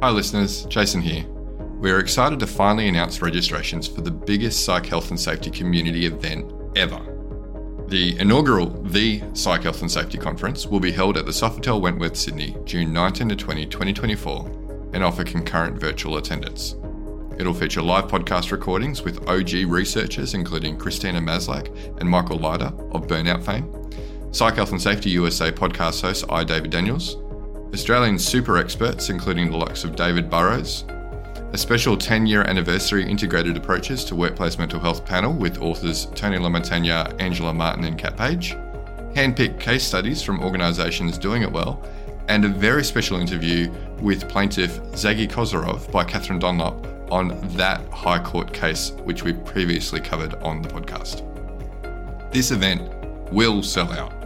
Hi, listeners, Jason here. We are excited to finally announce registrations for the biggest psych health and safety community event ever. The inaugural The Psych Health and Safety Conference will be held at the Sofitel Wentworth, Sydney, June 19 to 20, 2024, and offer concurrent virtual attendance. It'll feature live podcast recordings with OG researchers including Christina Maslach and Michael Leiter of Burnout fame, Psych Health and Safety USA podcast host I. David Daniels, Australian super experts including the likes of David Burrows, a special 10 year anniversary integrated approaches to workplace mental health panel with authors Tony LaMontagne, Angela Martin, and Kat Page, handpicked case studies from organisations doing it well, and a very special interview with plaintiff Zagi Kozarov by Catherine Dunlop on that High Court case, which we previously covered on the podcast. This event will sell out.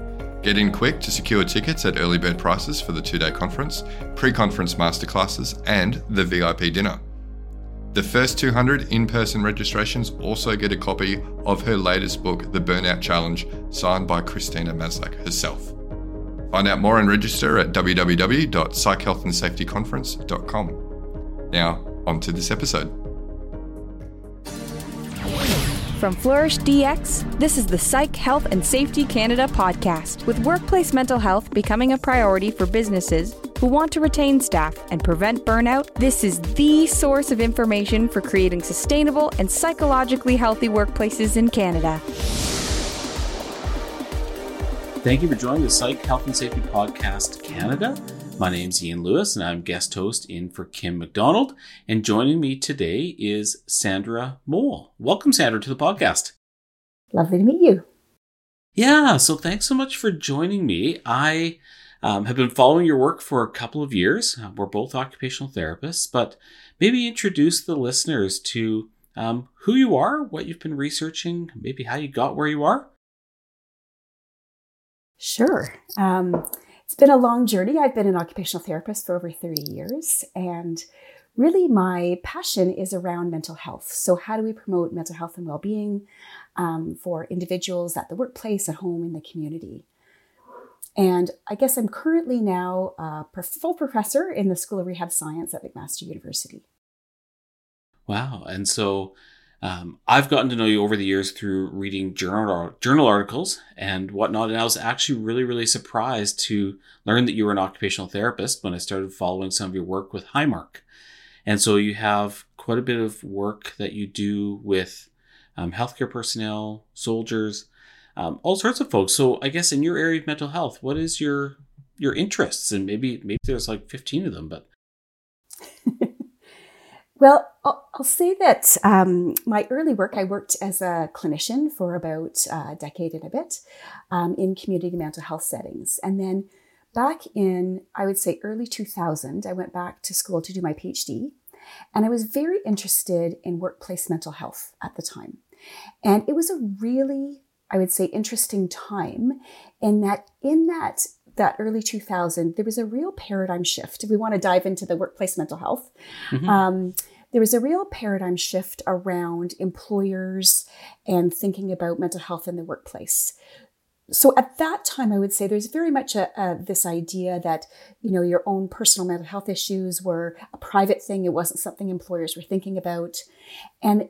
Get in quick to secure tickets at early bird prices for the two day conference, pre conference masterclasses, and the VIP dinner. The first 200 in person registrations also get a copy of her latest book, The Burnout Challenge, signed by Christina Maslach herself. Find out more and register at www.psychhealthandsafetyconference.com. Now, on to this episode. From Flourish DX, this is the Psych Health and Safety Canada podcast, with workplace mental health becoming a priority for businesses who want to retain staff and prevent burnout. This is the source of information for creating sustainable and psychologically healthy workplaces in Canada. Thank you for joining the Psych Health and Safety Podcast Canada. My name's Ian Lewis, and I'm guest host in for Kim McDonald. And joining me today is Sandra Moll. Welcome, Sandra, to the podcast. Lovely to meet you. Yeah, so thanks so much for joining me. I um, have been following your work for a couple of years. Uh, we're both occupational therapists, but maybe introduce the listeners to um, who you are, what you've been researching, maybe how you got where you are. Sure. Um, it's been a long journey. I've been an occupational therapist for over 30 years, and really my passion is around mental health. So, how do we promote mental health and well being um, for individuals at the workplace, at home, in the community? And I guess I'm currently now a full professor in the School of Rehab Science at McMaster University. Wow. And so um, I've gotten to know you over the years through reading journal journal articles and whatnot, and I was actually really, really surprised to learn that you were an occupational therapist when I started following some of your work with Highmark. And so you have quite a bit of work that you do with um, healthcare personnel, soldiers, um, all sorts of folks. So I guess in your area of mental health, what is your your interests? And maybe maybe there's like 15 of them, but Well, I'll, I'll say that um, my early work, I worked as a clinician for about a decade and a bit um, in community mental health settings. And then back in, I would say, early 2000, I went back to school to do my PhD. And I was very interested in workplace mental health at the time. And it was a really, I would say, interesting time in that, in that that early 2000 there was a real paradigm shift if we want to dive into the workplace mental health mm-hmm. um, there was a real paradigm shift around employers and thinking about mental health in the workplace. So at that time, I would say there's very much a, a, this idea that you know your own personal mental health issues were a private thing. It wasn't something employers were thinking about, and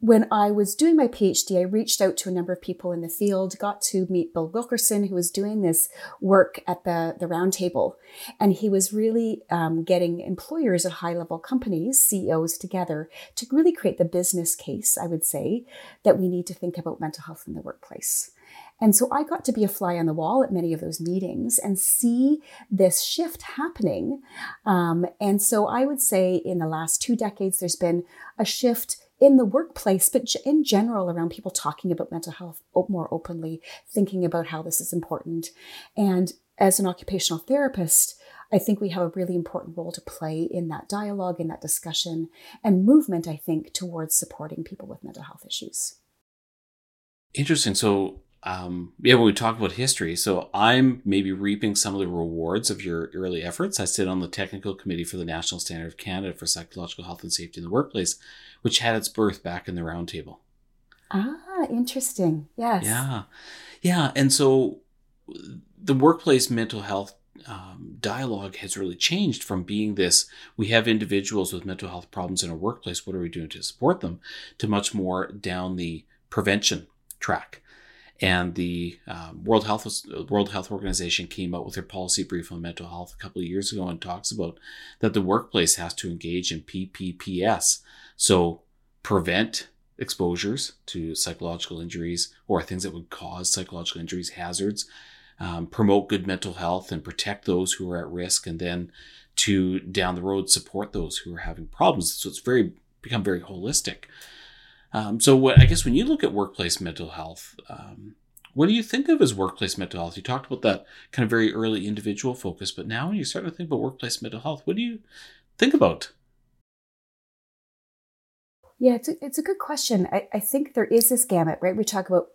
when I was doing my PhD, I reached out to a number of people in the field, got to meet Bill Wilkerson, who was doing this work at the, the roundtable. And he was really um, getting employers at high level companies, CEOs together to really create the business case, I would say, that we need to think about mental health in the workplace. And so I got to be a fly on the wall at many of those meetings and see this shift happening. Um, and so I would say in the last two decades, there's been a shift in the workplace, but in general around people talking about mental health more openly, thinking about how this is important. And as an occupational therapist, I think we have a really important role to play in that dialogue, in that discussion, and movement, I think, towards supporting people with mental health issues. Interesting. So, um, yeah, when we talk about history, so I'm maybe reaping some of the rewards of your early efforts. I sit on the technical committee for the National Standard of Canada for Psychological Health and Safety in the Workplace, which had its birth back in the Roundtable. Ah, interesting. Yes. Yeah. Yeah. And so the workplace mental health um, dialogue has really changed from being this we have individuals with mental health problems in a workplace what are we doing to support them to much more down the prevention track and the um, World Health World Health Organization came out with their policy brief on mental health a couple of years ago and talks about that the workplace has to engage in PPPS, so prevent exposures to psychological injuries or things that would cause psychological injuries, hazards, um, promote good mental health and protect those who are at risk, and then to down the road support those who are having problems. So it's very become very holistic. Um, so what, I guess when you look at workplace mental health, um, what do you think of as workplace mental health? You talked about that kind of very early individual focus, but now when you start to think about workplace mental health, what do you think about? Yeah, it's a, it's a good question. I, I think there is this gamut, right? We talk about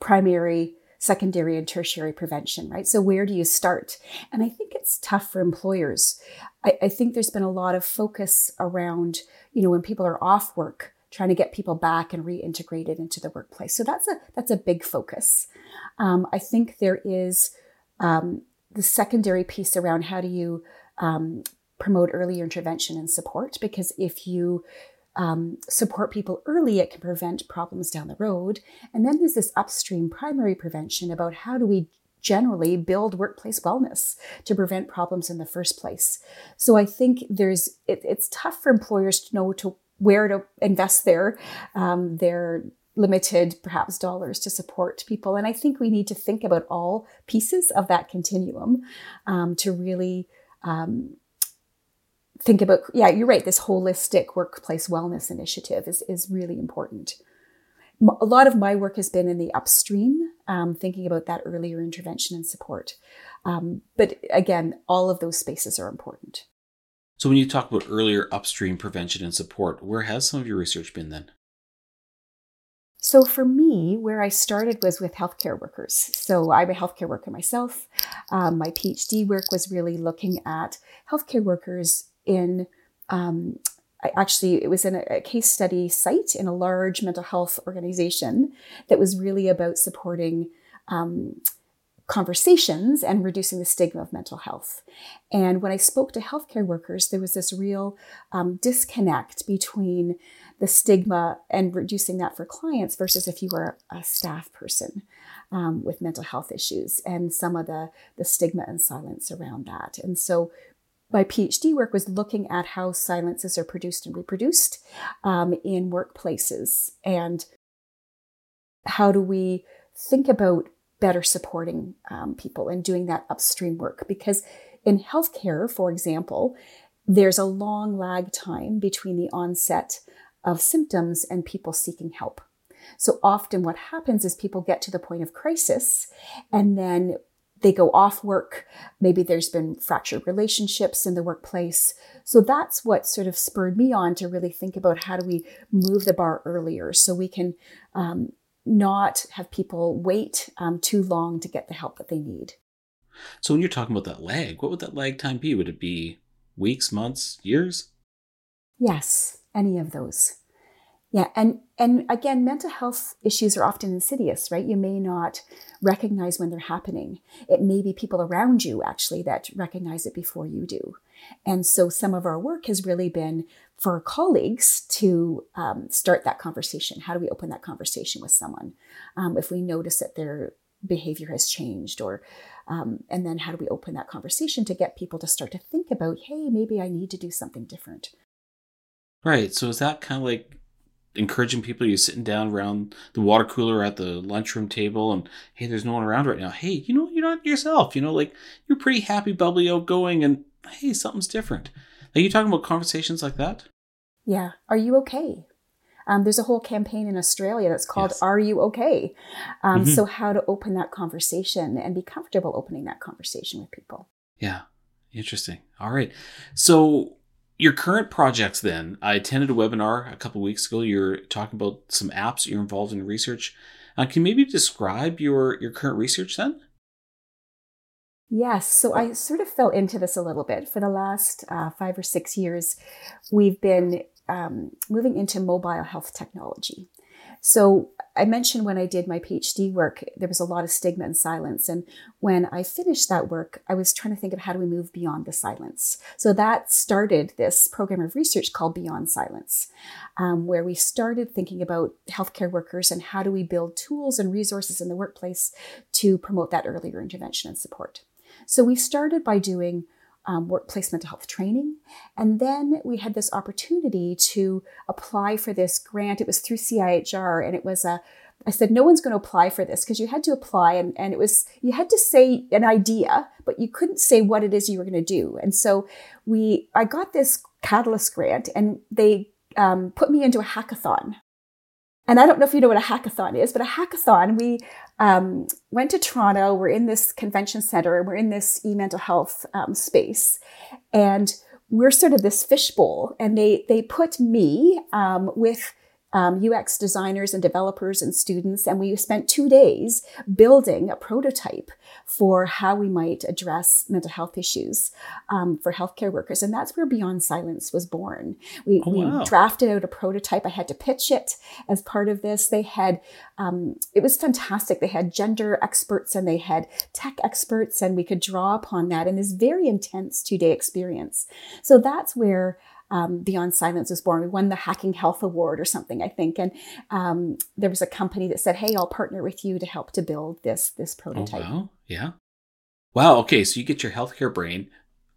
primary, secondary, and tertiary prevention, right? So where do you start? And I think it's tough for employers. I, I think there's been a lot of focus around, you know, when people are off work, trying to get people back and reintegrated into the workplace. So that's a that's a big focus. Um, I think there is um, the secondary piece around how do you um, promote earlier intervention and support because if you um, support people early, it can prevent problems down the road. And then there's this upstream primary prevention about how do we generally build workplace wellness to prevent problems in the first place. So I think there's it, it's tough for employers to know to where to invest their um, their limited perhaps dollars to support people. And I think we need to think about all pieces of that continuum um, to really um, think about yeah you're right this holistic workplace wellness initiative is, is really important. A lot of my work has been in the upstream um, thinking about that earlier intervention and support. Um, but again all of those spaces are important so when you talk about earlier upstream prevention and support where has some of your research been then so for me, where I started was with healthcare workers. So I'm a healthcare worker myself. Um, my PhD work was really looking at healthcare workers in um, actually it was in a, a, case study site in a large mental health organization that was really about supporting um, conversations and reducing the stigma of mental health. And when i spoke to healthcare workers there was this real um, disconnect between the stigma and reducing that for clients versus if you were a staff person um, with mental health issues and some of the the stigma and silence around that. And so my PhD work was looking at how silences are produced and reproduced um, in workplaces and how do we think about better supporting um, people and doing that upstream work because in healthcare for example there's a long lag time between the onset of symptoms and people seeking help so often what happens is people get to the point of crisis and then they go off work. Maybe there's been fractured relationships in the workplace. So that's what sort of spurred me on to really think about how do we move the bar earlier so we can um, not have people wait um, too long to get the help that they need. So when you're talking about that lag, what would that lag time be? Would it be weeks, months, years? Yes, any of those. Yeah, and and again, mental health issues are often insidious, right? You may not recognize when they're happening. It may be people around you actually that recognize it before you do. And so some of our work has really been for colleagues to um, start that conversation. How do we open that conversation with someone um, if we notice that their behavior has changed or um, and then how do we open that conversation to get people to start to think about hey maybe i need to do something different right so is that kind of like encouraging people. You're sitting down around the water cooler at the lunchroom table, and hey, there's no one around right now. Hey, you know, you're not yourself. You know, like you're pretty happy, bubbly, outgoing, and hey, something's different. Are you talking about conversations like that? Yeah. Are you okay? Um, there's a whole campaign in Australia that's called yes. Are You Okay? Um, mm-hmm. So, how to open that conversation and be comfortable opening that conversation with people. Yeah. Interesting. All right. So, your current projects then i attended a webinar a couple weeks ago you're talking about some apps you're involved in research uh, can you maybe describe your your current research then yes so i sort of fell into this a little bit for the last uh, five or six years we've been um, moving into mobile health technology So I mentioned when I did my PhD work, there was a lot of stigma and silence. And when I finished that work, I was trying to think of how do we move beyond the silence. So that started this program of research called Beyond Silence, um, where we started thinking about healthcare workers and how do we build tools and resources in the workplace to promote that earlier intervention and support. So we started by doing um, workplace mental health training. And then we had this opportunity to apply for this grant. It was through CIHR and it was a I said, no one's going to apply for this because you had to apply and, and it was, you had to say an idea, but you couldn't say what it is you were going to do. And so we, I got this Catalyst grant and they um, put me into a hackathon and I don't know if you know what a hackathon is, but a hackathon, we um, went to Toronto. We're in this convention center. We're in this e-mental health um, space, and we're sort of this fishbowl. And they they put me um, with um, UX designers and developers and students. And we spent two days building a prototype for how we might address mental health issues um, for healthcare workers. And that's where Beyond Silence was born. We, oh, wow. we, drafted out a prototype. I had to pitch it as part of this. They had, um, it was fantastic. They had gender experts and they had tech experts, and we could draw upon that in this very intense two day experience. So that's where um, Beyond Silence was born. We won the Hacking Health Award or something, I think. And um, there was a company that said, "Hey, I'll partner with you to help to build this this oh, prototype." Oh, wow. Yeah. Wow. Okay, so you get your healthcare brain,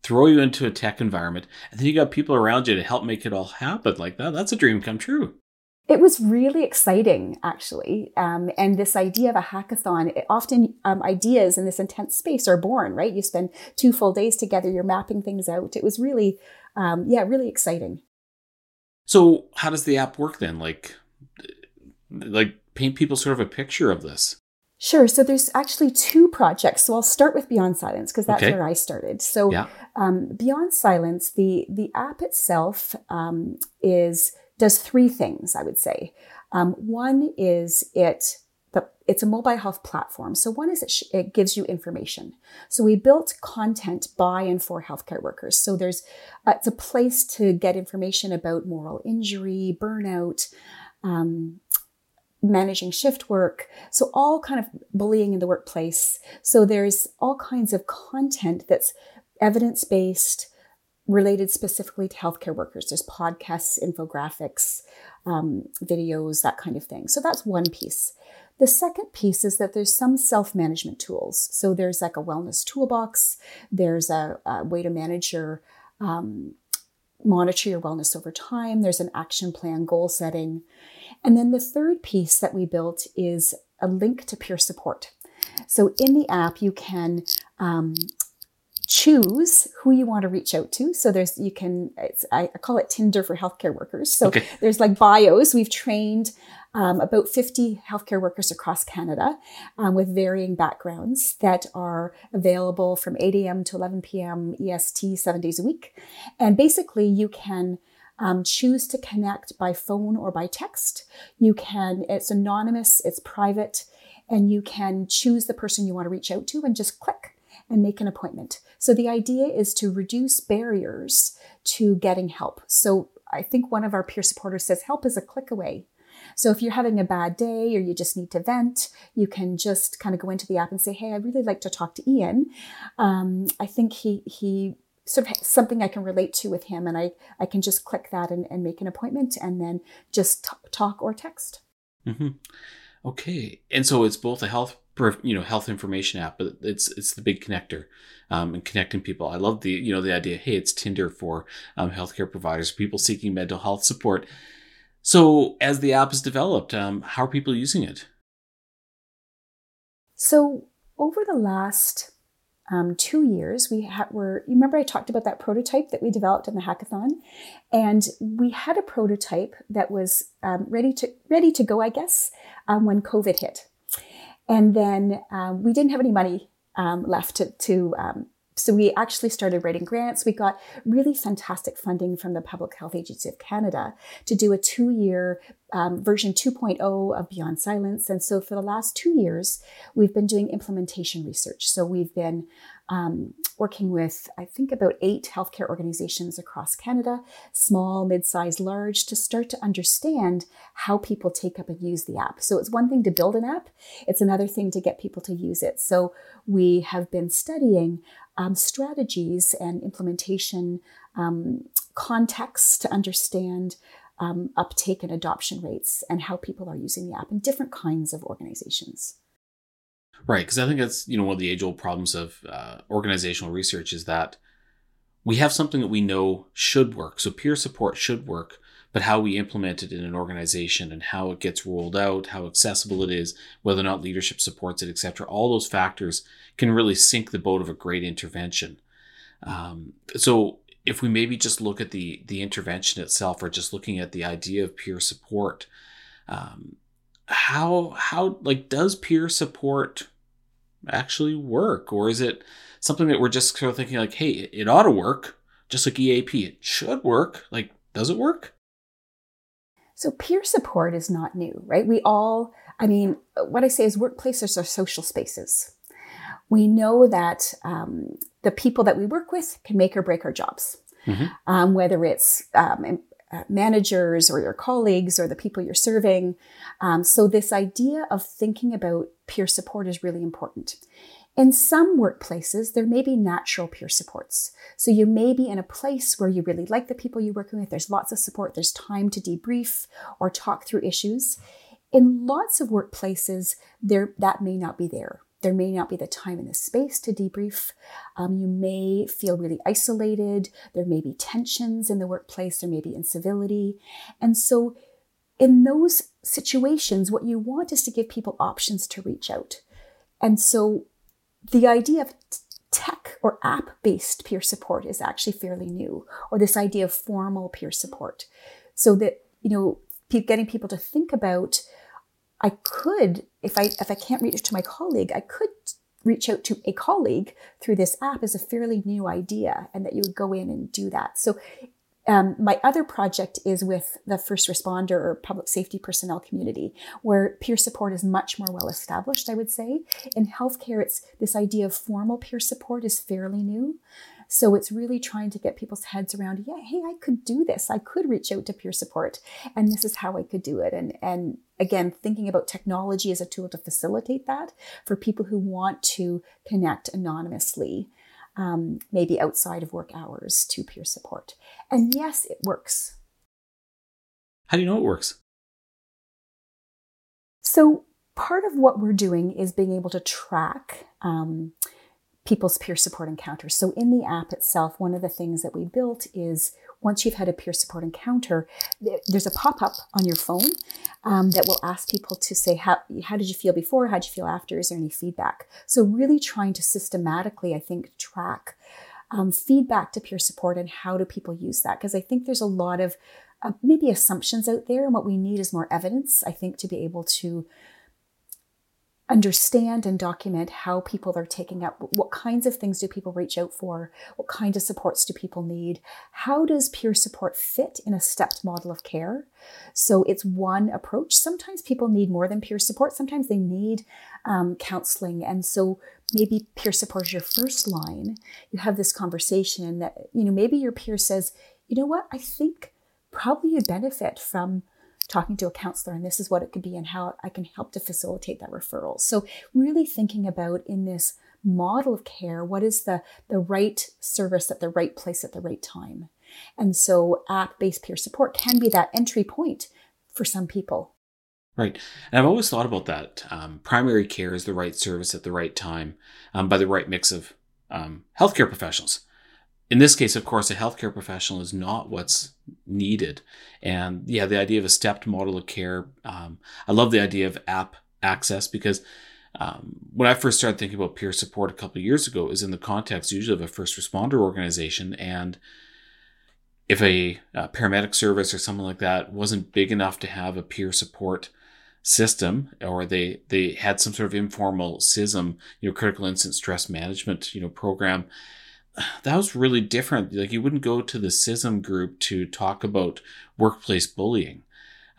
throw you into a tech environment, and then you got people around you to help make it all happen. Like that, that's a dream come true. It was really exciting, actually. Um, and this idea of a hackathon, it, often um, ideas in this intense space are born, right? You spend two full days together, you're mapping things out. It was really um, yeah, really exciting. So, how does the app work then? Like, like paint people sort of a picture of this. Sure. So there's actually two projects. So I'll start with Beyond Silence because that's okay. where I started. So yeah. um, Beyond Silence, the the app itself um, is does three things. I would say. Um, one is it the, it's a mobile health platform. So one is it, sh- it gives you information. So we built content by and for healthcare workers. So there's uh, it's a place to get information about moral injury, burnout, um, managing shift work. So all kind of bullying in the workplace. So there's all kinds of content that's evidence based related specifically to healthcare workers. There's podcasts, infographics, um, videos, that kind of thing. So that's one piece. The second piece is that there's some self management tools. So there's like a wellness toolbox, there's a, a way to manage your, um, monitor your wellness over time, there's an action plan, goal setting. And then the third piece that we built is a link to peer support. So in the app, you can um, choose who you want to reach out to. So there's you can I, call it Tinder for healthcare workers. So okay. there's like bios. We've trained um, about 50 healthcare workers across Canada um, with varying backgrounds that are available from 8 a.m. to 11 p.m. EST seven days a week. And basically, you can um, choose to connect by phone or by text. You can, it's anonymous, it's private, and you can choose the person you want to reach out to and just click and make an appointment. So the idea is to reduce barriers to getting help. So I think one of our peer supporters says help is a click away. So if you're having a bad day or you just need to vent, you can just kind of go into the app and say, "Hey, I'd really like to talk to Ian. Um, I think he he." Sort of something I can relate to with him, and I, I can just click that and, and make an appointment and then just t- talk or text. Mm-hmm. Okay, and so it's both a health you know health information app, but it's it's the big connector um, and connecting people. I love the you know the idea. Hey, it's Tinder for um, healthcare providers, people seeking mental health support. So, as the app is developed, um, how are people using it? So, over the last um, two years, we ha- were. You remember I talked about that prototype that we developed in the hackathon, and we had a prototype that was um, ready to ready to go, I guess, um, when COVID hit, and then um, we didn't have any money um, left to, to so we actually started writing grants. We got really fantastic funding from the Public Health Agency of Canada to do a two year um, version 2.0 of Beyond Silence. And so for the last two years, we've been doing implementation research. So we've been um, working with, I think, about eight healthcare organizations across Canada, small, mid sized, large, to start to understand how people take up and use the app. So it's one thing to build an app, it's another thing to get people to use it. So we have been studying um, strategies and implementation um, context to understand um, uptake and adoption rates and how people are using the app in different kinds of organizations. Right, because I think that's you know one of the age old problems of uh, organizational research is that we have something that we know should work. So peer support should work, but how we implement it in an organization and how it gets rolled out, how accessible it is, whether or not leadership supports it, etc. All those factors can really sink the boat of a great intervention. Um, so if we maybe just look at the the intervention itself, or just looking at the idea of peer support, um, how how like does peer support actually work, or is it something that we're just sort of thinking like, hey, it ought to work, just like EAP, it should work. Like, does it work? So peer support is not new, right? We all, I mean, what I say is workplaces are social spaces. We know that um, the people that we work with can make or break our jobs. Mm-hmm. Um, whether it's um, uh, managers or your colleagues or the people you're serving. Um, so, this idea of thinking about peer support is really important. In some workplaces, there may be natural peer supports. So, you may be in a place where you really like the people you're working with, there's lots of support, there's time to debrief or talk through issues. In lots of workplaces, there that may not be there. There may not be the time and the space to debrief. Um, you may feel really isolated. There may be tensions in the workplace. There may be incivility. And so, in those situations, what you want is to give people options to reach out. And so, the idea of tech or app based peer support is actually fairly new, or this idea of formal peer support. So that, you know, getting people to think about I could, if I if I can't reach to my colleague, I could reach out to a colleague through this app is a fairly new idea, and that you would go in and do that. So. Um, my other project is with the first responder or public safety personnel community, where peer support is much more well established, I would say. In healthcare, it's this idea of formal peer support is fairly new. So it's really trying to get people's heads around, yeah, hey, I could do this. I could reach out to peer support and this is how I could do it. And and again, thinking about technology as a tool to facilitate that for people who want to connect anonymously. Um, maybe outside of work hours to peer support. And yes, it works. How do you know it works? So, part of what we're doing is being able to track um, people's peer support encounters. So in the app itself, one of the things that we built is once you've had a peer support encounter, there's a pop up on your phone um, that will ask people to say, how, how did you feel before? How did you feel after? Is there any feedback? So, really trying to systematically, I think, track um, feedback to peer support and how do people use that? Because I think there's a lot of uh, maybe assumptions out there, and what we need is more evidence, I think, to be able to understand and document how people are taking up what kinds of things do people reach out for? What kind of supports do people need? How does peer support fit in a stepped model of care? So it's one approach. Sometimes people need more than peer support. Sometimes they need um, counseling. And so maybe peer support is your first line. You have this conversation that you know maybe your peer says you know what? I think probably you'd benefit from talking to a counselor and this is what it could be and how I can help to facilitate that referral. So really thinking about in this model of care, what is the, the right service at the right place at the right time? And so app-based peer support can be that entry point for some people. Right. And I've always thought about that. Um, primary care is the right service at the right time um, by the right mix of um, healthcare professionals in this case, of course, a healthcare professional is not what's needed. And yeah, the idea of a stepped model of care. Um, I love the idea of app access because um, when I first started thinking about peer support a couple of years ago, it was in the context usually of a first responder organization. And if a, a paramedic service or something like that wasn't big enough to have a peer support system or they they had some sort of informal CISM, you know, critical incident stress management, you know, program that was really different. Like you wouldn't go to the CISM group to talk about workplace bullying.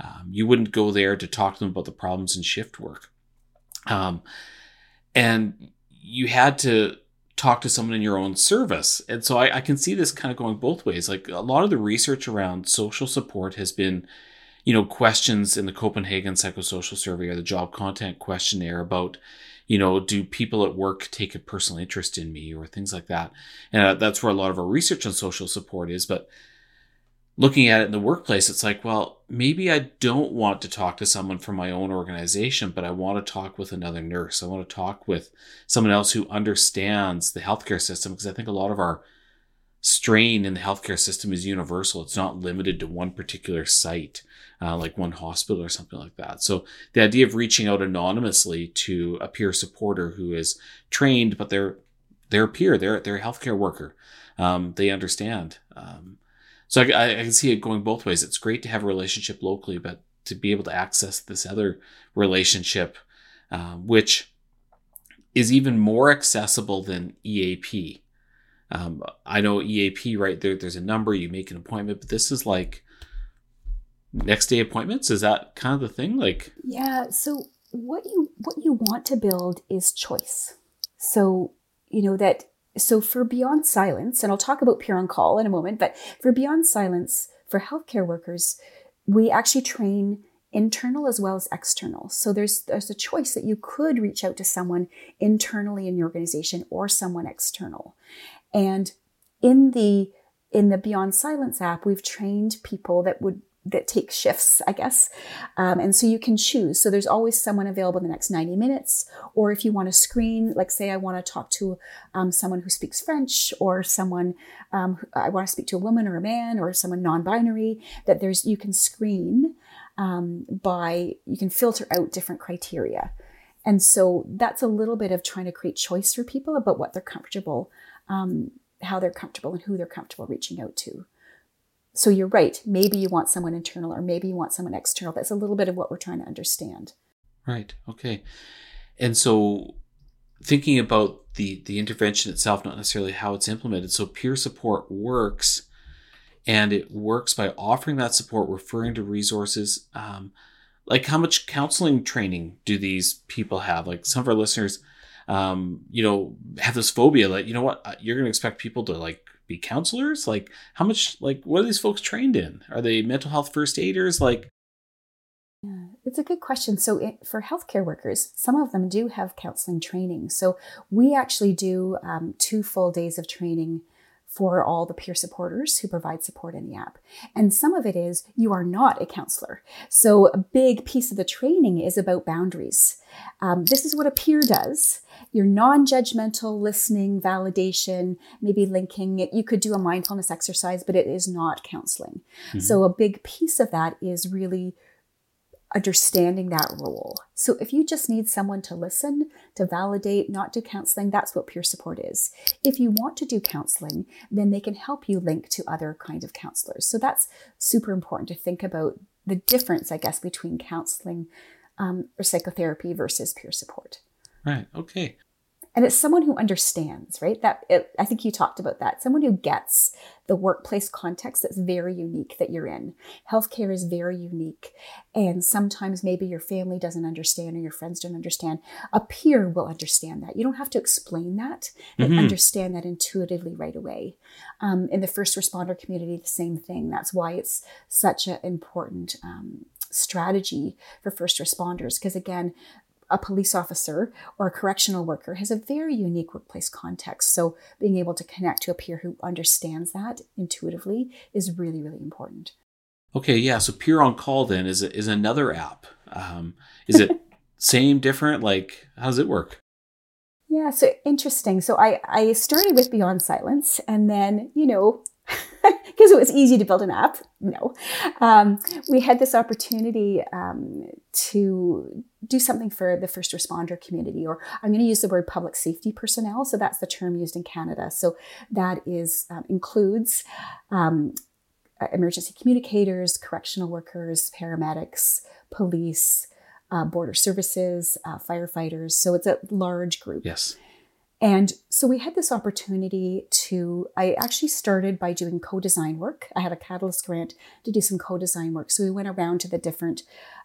Um, you wouldn't go there to talk to them about the problems in shift work. Um, and you had to talk to someone in your own service. And so I, I, can see this kind of going both ways. Like a lot of the research around social support has been, you know, questions in the Copenhagen Psychosocial Survey or the Job Content Questionnaire about, you know, do people at work take a personal interest in me or things like that. And uh, that's where a lot of our research on social support is. But looking at it in the workplace, it's like, well, maybe I don't want to talk to someone from my own organization, but I want to talk with another nurse. I want to talk with someone else who understands the healthcare system because I think a lot of our strain in the healthcare system is universal. It's not limited to one particular site, uh, like one hospital or something like that. So the idea of reaching out anonymously to a peer supporter who is trained, but they're they're peer, they're they're a healthcare worker. Um, they understand. Um, so I, I can see it going both ways. It's great to have a relationship locally, but to be able to access this other relationship, um, which is even more accessible than EAP. Um, I know EAP, right there, there's a number, you make an appointment, but this is like next day appointments. Is that kind of the thing? Like, yeah. So what you, what you want to build is choice. So, you know, that so for Beyond Silence, and I'll talk about Peer on Call in a moment, but for Beyond Silence, for healthcare workers, we actually train internal as well as external. So there's there's a choice that you could reach out to someone internally in your organization or someone external. And in the in the Beyond Silence app, we've trained people that would that take shifts, I guess. Um, and so you can choose. So there's always someone available in the next 90 minutes. Or if you want to screen, like say I want to talk to um, someone who speaks French or someone, um, I want to speak to a woman or a man or someone non-binary, that there's, you can screen um, by, you can filter out different criteria. And so that's a little bit of trying to create choice for people about what they're comfortable, um, how they're comfortable and who they're comfortable reaching out to. So you're right. Maybe you want someone internal or maybe you want someone external. That's a little bit of what we're trying to understand. Right. Okay. And so thinking about the the intervention itself, not necessarily how it's implemented. So peer support works and it works by offering that support, referring to resources. Um, like how much counseling training do these people have? Like some of our listeners, um, you know, have this phobia that, you know what, you're going to expect people to like be counselors? Like, how much, like, what are these folks trained in? Are they mental health first aiders? Like, yeah, it's a good question. So, it, for healthcare workers, some of them do have counseling training. So, we actually do um, two full days of training for all the peer supporters who provide support in the app. And some of it is you are not a counselor. So, a big piece of the training is about boundaries. Um, this is what a peer does. Your non judgmental listening, validation, maybe linking it. You could do a mindfulness exercise, but it is not counseling. Mm-hmm. So, a big piece of that is really understanding that role. So if you just need someone to listen, to validate, not do counseling, that's what peer support is. If you want to do counseling, then they can help you link to other kinds of counselors. So that's super important to think about the difference, I guess, between counseling um, or psychotherapy versus peer support. Right. Okay and it's someone who understands right? That it, i think you talked about that. Someone who gets the workplace context that's very unique that you're in. Healthcare is very unique. And sometimes maybe your family doesn't understand or your friends don't understand. A peer will understand that. You don't have to explain that but mm-hmm. understand that intuitively right away. Um, in the first responder community the same thing. That's why it's such an important um, strategy for first responders. Because again a police officer or a correctional worker has a very unique workplace context. So being able to connect to a peer who understands that intuitively is really, really important. Okay, yeah. So Peer on Call then is is another app. Um, is it same, different? Like, how does it work? Yeah, so interesting. So I I started with Beyond Silence, and then you know because it was easy to build an app. No, um, we had this opportunity um, to do something for the first responder community, or I'm going to use the word public safety personnel. So that's the term used in Canada. So that is um, includes um, emergency communicators, correctional workers, paramedics, police, uh, border services, uh, firefighters. So it's a large group. Yes. And so we had this opportunity to, I actually started by doing co design work. I had a Catalyst grant to do some co design work. So we went around to the different,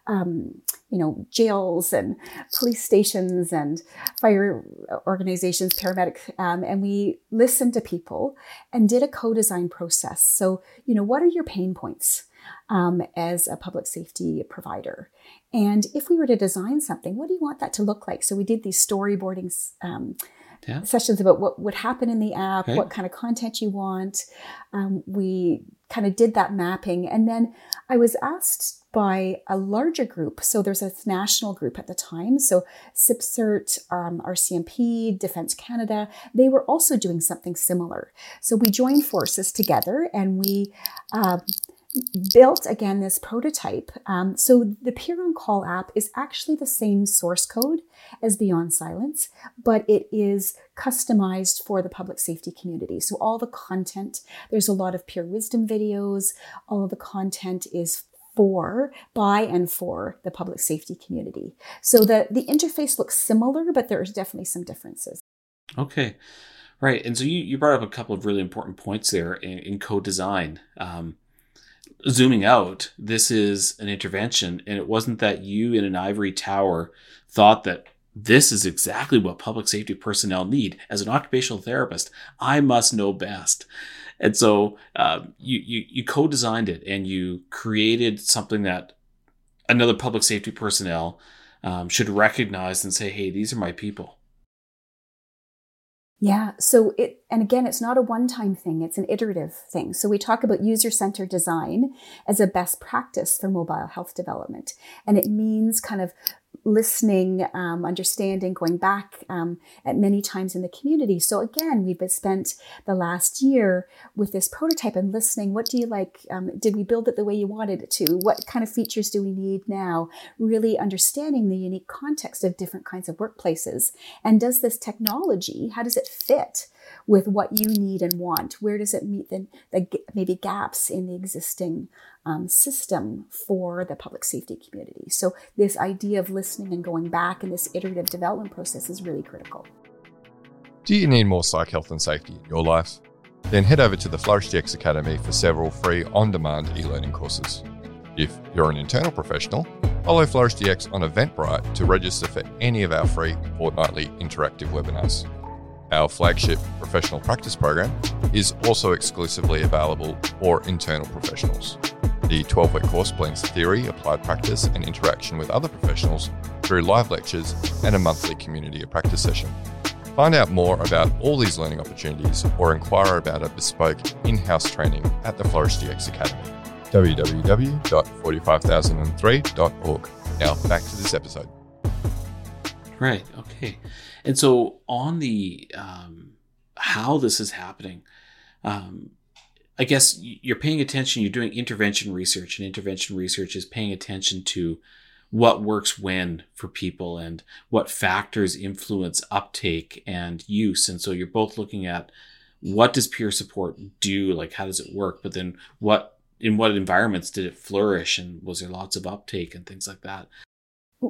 um, you know, jails and police stations and fire organizations, paramedic, um, and we listened to people and did a co design process. So, you know, what are your pain points? Um, as a public safety provider. And if we were to design something, what do you want that to look like? So we did these storyboarding um, yeah. sessions about what would happen in the app, okay. what kind of content you want. Um, we kind of did that mapping. And then I was asked by a larger group. So there's a national group at the time. So CIPSRT, um, RCMP, Defense Canada, they were also doing something similar. So we joined forces together and we uh, built again this prototype. Um, so the Peer on Call app is actually the same source code as Beyond Silence, but it is customized for the public safety community. So all the content, there's a lot of peer wisdom videos, all of the content is for, by, and for the public safety community. So the, the interface looks similar, but there's definitely some differences. Okay. Right. And so you, you brought up a couple of really important points there in, in co-design. Um, zooming out, this is an intervention, and it wasn't that you in an ivory tower thought that this is exactly what public safety personnel need. As an occupational therapist, I must know best. And so uh, you, you, you co-designed it and you created something that another public safety personnel um, should recognize and say, hey, these are my people. Yeah. So it, and again, it's not a one time thing, it's an iterative thing. So we talk about user centered design as a best practice for mobile health development. And it means kind of listening, um, understanding, going back um, at many times in the community. So again, we've spent the last year with this prototype and listening. What do you like? Um, did we build it the way you wanted it to? What kind of features do we need now? Really understanding the unique context of different kinds of workplaces. And does this technology, how does it fit? With what you need and want? Where does it meet the, the maybe gaps in the existing um, system for the public safety community? So, this idea of listening and going back in this iterative development process is really critical. Do you need more psych health and safety in your life? Then head over to the Flourish DX Academy for several free on demand e learning courses. If you're an internal professional, follow Flourish DX on Eventbrite to register for any of our free fortnightly interactive webinars. Our flagship professional practice program is also exclusively available for internal professionals. The 12 week course blends theory, applied practice, and interaction with other professionals through live lectures and a monthly community of practice session. Find out more about all these learning opportunities or inquire about a bespoke in house training at the Flourish DX Academy. www.45003.org. Now back to this episode. Right. Okay. And so on the um, how this is happening, um, I guess you're paying attention. You're doing intervention research, and intervention research is paying attention to what works when for people and what factors influence uptake and use. And so you're both looking at what does peer support do, like how does it work, but then what in what environments did it flourish, and was there lots of uptake and things like that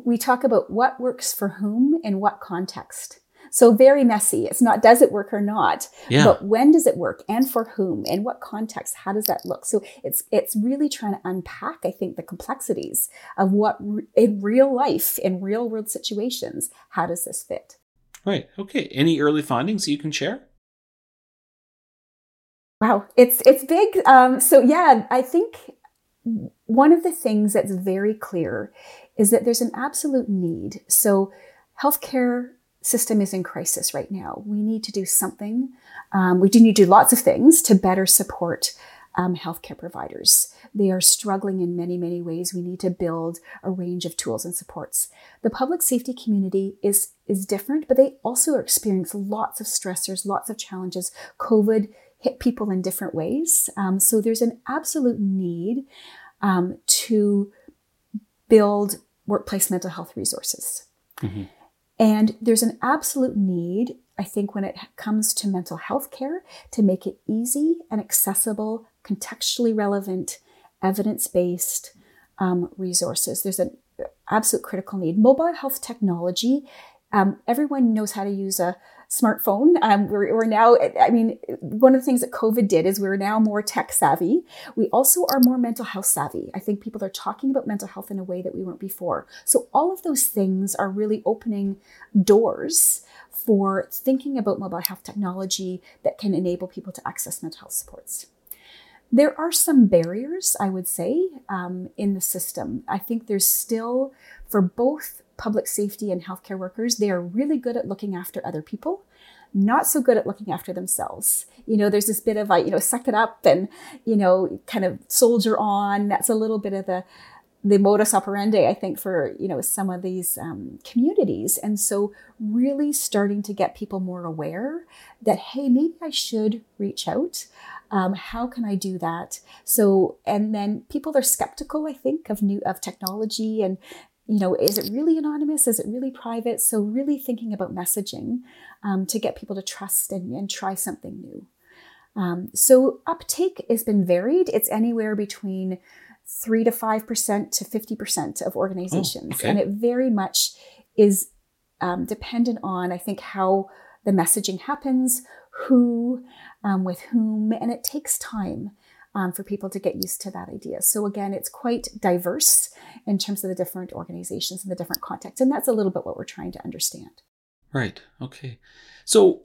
we talk about what works for whom in what context. So very messy. It's not does it work or not, yeah. but when does it work and for whom in what context? How does that look? So it's it's really trying to unpack, I think, the complexities of what in real life, in real world situations, how does this fit? Right. Okay. Any early findings you can share? Wow, it's it's big. Um, so yeah, I think one of the things that's very clear is that there's an absolute need. So, healthcare system is in crisis right now. We need to do something. Um, we do need to do lots of things to better support um, healthcare providers. They are struggling in many, many ways. We need to build a range of tools and supports. The public safety community is is different, but they also experience lots of stressors, lots of challenges. COVID hit people in different ways, um, so there's an absolute need um, to build workplace mental health resources. Mm-hmm. And there's an absolute need, I think, when it comes to mental health care, to make it easy and accessible, contextually relevant, evidence based um, resources. There's an absolute critical need. Mobile health technology, um, everyone knows how to use a smartphone. Um, we're, we're now, I mean, one of the things that COVID did is we're now more tech savvy. We also are more mental health savvy. I think people are talking about mental health in a way that we weren't before. So all of those things are really opening doors for thinking about mobile health technology that can enable people to access mental health supports. There are some barriers, I would say, um, in the system. I think there's still, for both public safety and healthcare workers, they are really good at looking after other people, not so good at looking after themselves. You know, there's this bit of, you know, suck it up and, you know, kind of soldier on. That's a little bit of the, the modus operandi, I think, for you know some of these um, communities, and so really starting to get people more aware that hey, maybe I should reach out. Um, how can I do that? So, and then people are skeptical, I think, of new of technology, and you know, is it really anonymous? Is it really private? So, really thinking about messaging um, to get people to trust and, and try something new. Um, so, uptake has been varied. It's anywhere between three to five percent to fifty percent of organizations, oh, okay. and it very much is um, dependent on, I think, how the messaging happens, who, um, with whom, and it takes time. Um, for people to get used to that idea. So again, it's quite diverse in terms of the different organizations and the different contexts, and that's a little bit what we're trying to understand. Right. Okay. So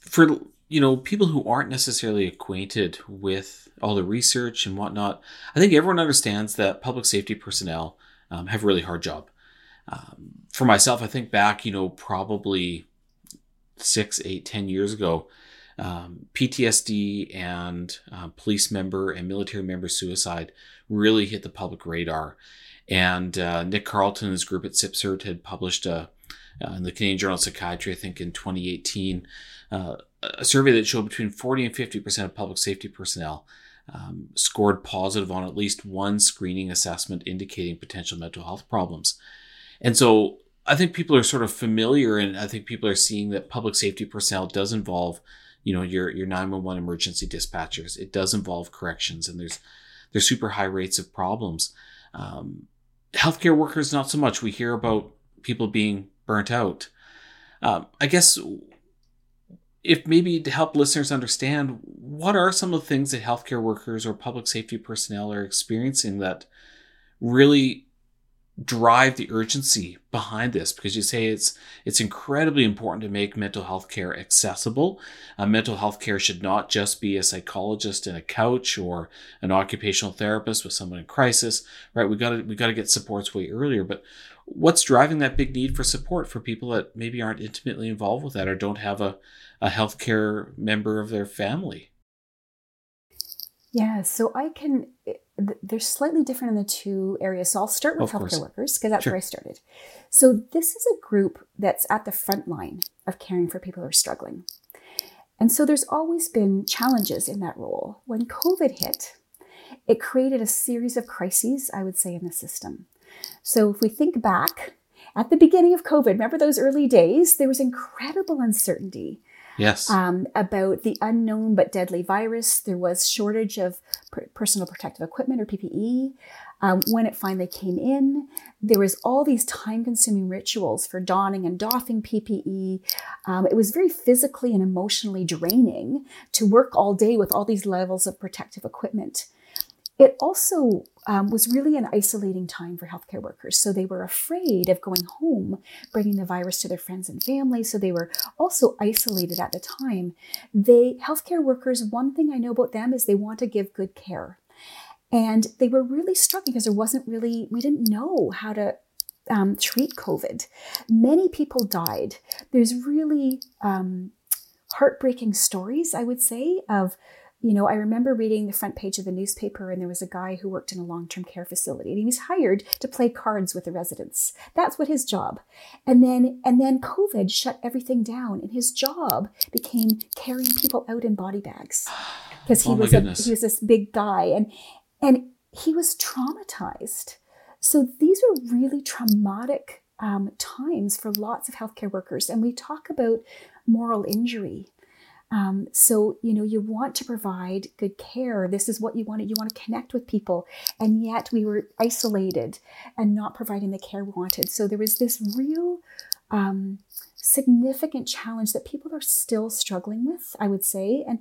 for you know, people who aren't necessarily acquainted with all the research and whatnot, I think everyone understands that public safety personnel um, have a really hard job. Um, for myself, I think back, you know, probably six, eight, ten years ago, um, PTSD and uh, police member and military member suicide really hit the public radar. And uh, Nick his group at CIPSRT had published a, uh, in the Canadian Journal of Psychiatry, I think in 2018, uh, a survey that showed between 40 and 50% of public safety personnel um, scored positive on at least one screening assessment indicating potential mental health problems. And so I think people are sort of familiar, and I think people are seeing that public safety personnel does involve, you know, your your 911 emergency dispatchers. It does involve corrections, and there's there's super high rates of problems. Um, healthcare workers, not so much. We hear about people being burnt out. Um, I guess if maybe to help listeners understand what are some of the things that healthcare workers or public safety personnel are experiencing that really drive the urgency behind this because you say it's it's incredibly important to make mental health care accessible. Uh, mental health care should not just be a psychologist in a couch or an occupational therapist with someone in crisis, right? We got to we got to get supports way earlier. But what's driving that big need for support for people that maybe aren't intimately involved with that or don't have a, a healthcare member of their family? Yeah, so I can, they're slightly different in the two areas. So I'll start with of healthcare course. workers because that's sure. where I started. So this is a group that's at the front line of caring for people who are struggling. And so there's always been challenges in that role. When COVID hit, it created a series of crises, I would say, in the system. So if we think back at the beginning of COVID, remember those early days? There was incredible uncertainty. Yes. Um, about the unknown but deadly virus. There was shortage of personal protective equipment or PPE. Um, when it finally came in, there was all these time-consuming rituals for donning and doffing PPE. Um, it was very physically and emotionally draining to work all day with all these levels of protective equipment. It also um, was really an isolating time for healthcare workers. So they were afraid of going home, bringing the virus to their friends and family. So they were also isolated at the time. They, healthcare workers, one thing I know about them is they want to give good care. And they were really struggling because there wasn't really, we didn't know how to um, treat COVID. Many people died. There's really um, heartbreaking stories, I would say, of you know, I remember reading the front page of the newspaper, and there was a guy who worked in a long term care facility, and he was hired to play cards with the residents. That's what his job. And then, and then COVID shut everything down, and his job became carrying people out in body bags because he oh was a, he was this big guy, and and he was traumatized. So these are really traumatic um, times for lots of healthcare workers, and we talk about moral injury um, so, you know, you want to provide good care. This is what you want. You want to connect with people. And yet we were isolated and not providing the care we wanted. So there was this real um, significant challenge that people are still struggling with, I would say. And,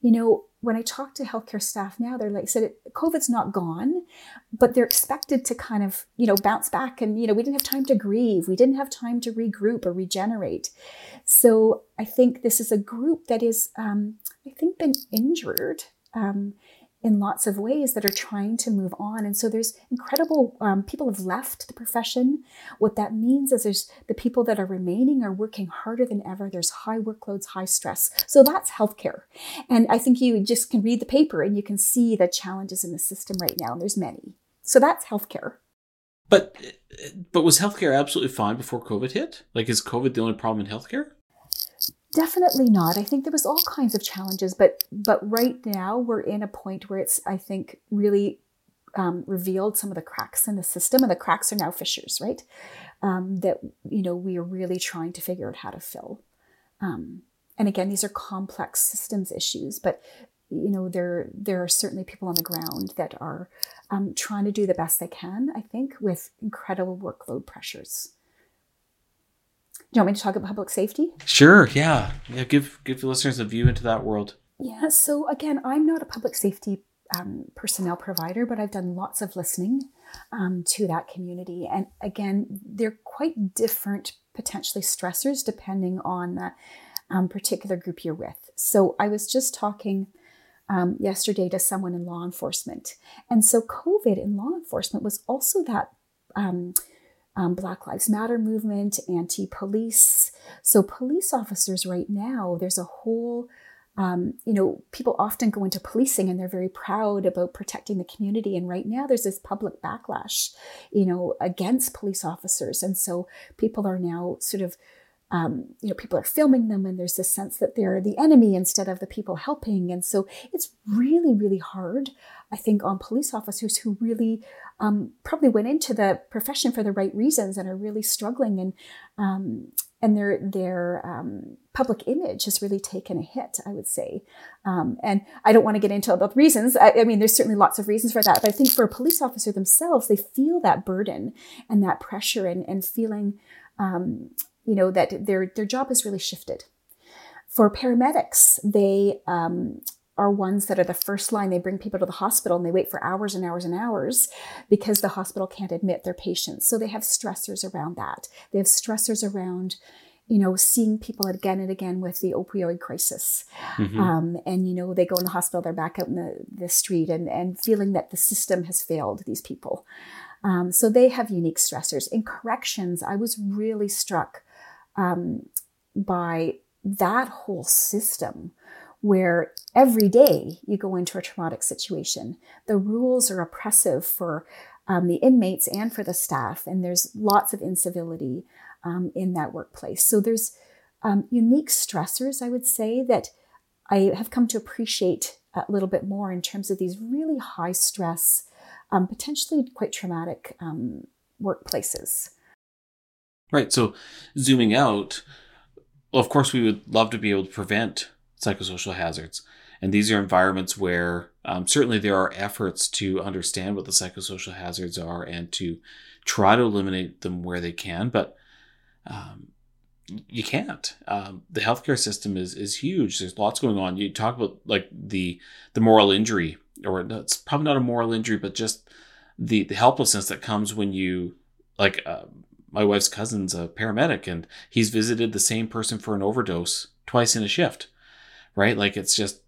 you know, when I talk to healthcare staff now, they're like, said, COVID's not gone, but they're expected to kind of, you know, bounce back. And, you know, we didn't have time to grieve. We didn't have time to regroup or regenerate. So I think this is a group that is, um, I think, been injured. Um, in lots of ways that are trying to move on. And so there's incredible um, people have left the profession. What that means is there's the people that are remaining are working harder than ever. There's high workloads, high stress. So that's healthcare. And I think you just can read the paper and you can see the challenges in the system right now. And there's many. So that's healthcare. But but was healthcare absolutely fine before COVID hit? Like is COVID the only problem in healthcare? Definitely not. I think there was all kinds of challenges, but but right now we're in a point where it's I think really um, revealed some of the cracks in the system, and the cracks are now fissures, right? Um, that you know we are really trying to figure out how to fill. Um, and again, these are complex systems issues, but you know there there are certainly people on the ground that are um, trying to do the best they can. I think with incredible workload pressures. Do you want me to talk about public safety? Sure. Yeah. Yeah. Give give the listeners a view into that world. Yeah. So again, I'm not a public safety um, personnel provider, but I've done lots of listening um, to that community, and again, they're quite different potentially stressors depending on the um, particular group you're with. So I was just talking. Um, yesterday to someone in law enforcement. And so, COVID in law enforcement was also that um, um, Black Lives Matter movement, anti police. So, police officers right now, there's a whole um, you know, people often go into policing and they're very proud about protecting the community. And right now, there's this public backlash, you know, against police officers. And so people are now sort of um, you know, people are filming them, and there's this sense that they're the enemy instead of the people helping. And so it's really, really hard, I think, on police officers who really um, probably went into the profession for the right reasons and are really struggling, and um, and their their um, public image has really taken a hit, I would say. Um, and I don't want to get into all the reasons. I, I mean, there's certainly lots of reasons for that, but I think for a police officer themselves, they feel that burden and that pressure, and and feeling um, you know, that their, their job has really shifted. For paramedics, they um, are ones that are the first line. They bring people to the hospital and they wait for hours and hours and hours because the hospital can't admit their patients. So they have stressors around that. They have stressors around, you know, seeing people again and again with the opioid crisis. Mm-hmm. Um, and, you know, they go in the hospital, they're back out in the, the street and, and feeling that the system has failed these people. Um, so they have unique stressors. In corrections, I was really struck um, by that whole system where every day you go into a traumatic situation. The rules are oppressive for um, the inmates and for the staff, and there's lots of incivility um, in that workplace. So there's um, unique stressors, I would say, that I have come to appreciate a little bit more in terms of these really high stress, um, potentially quite traumatic um, workplaces. Right. So zooming out, well, of course, we would love to be able to prevent psychosocial hazards. And these are environments where um, certainly there are efforts to understand what the psychosocial hazards are and to try to eliminate them where they can. But um, you can't. Um, the healthcare system is is huge. There's lots going on. You talk about like the the moral injury, or it's probably not a moral injury, but just the the helplessness that comes when you like. Uh, my wife's cousin's a paramedic and he's visited the same person for an overdose twice in a shift, right? Like it's just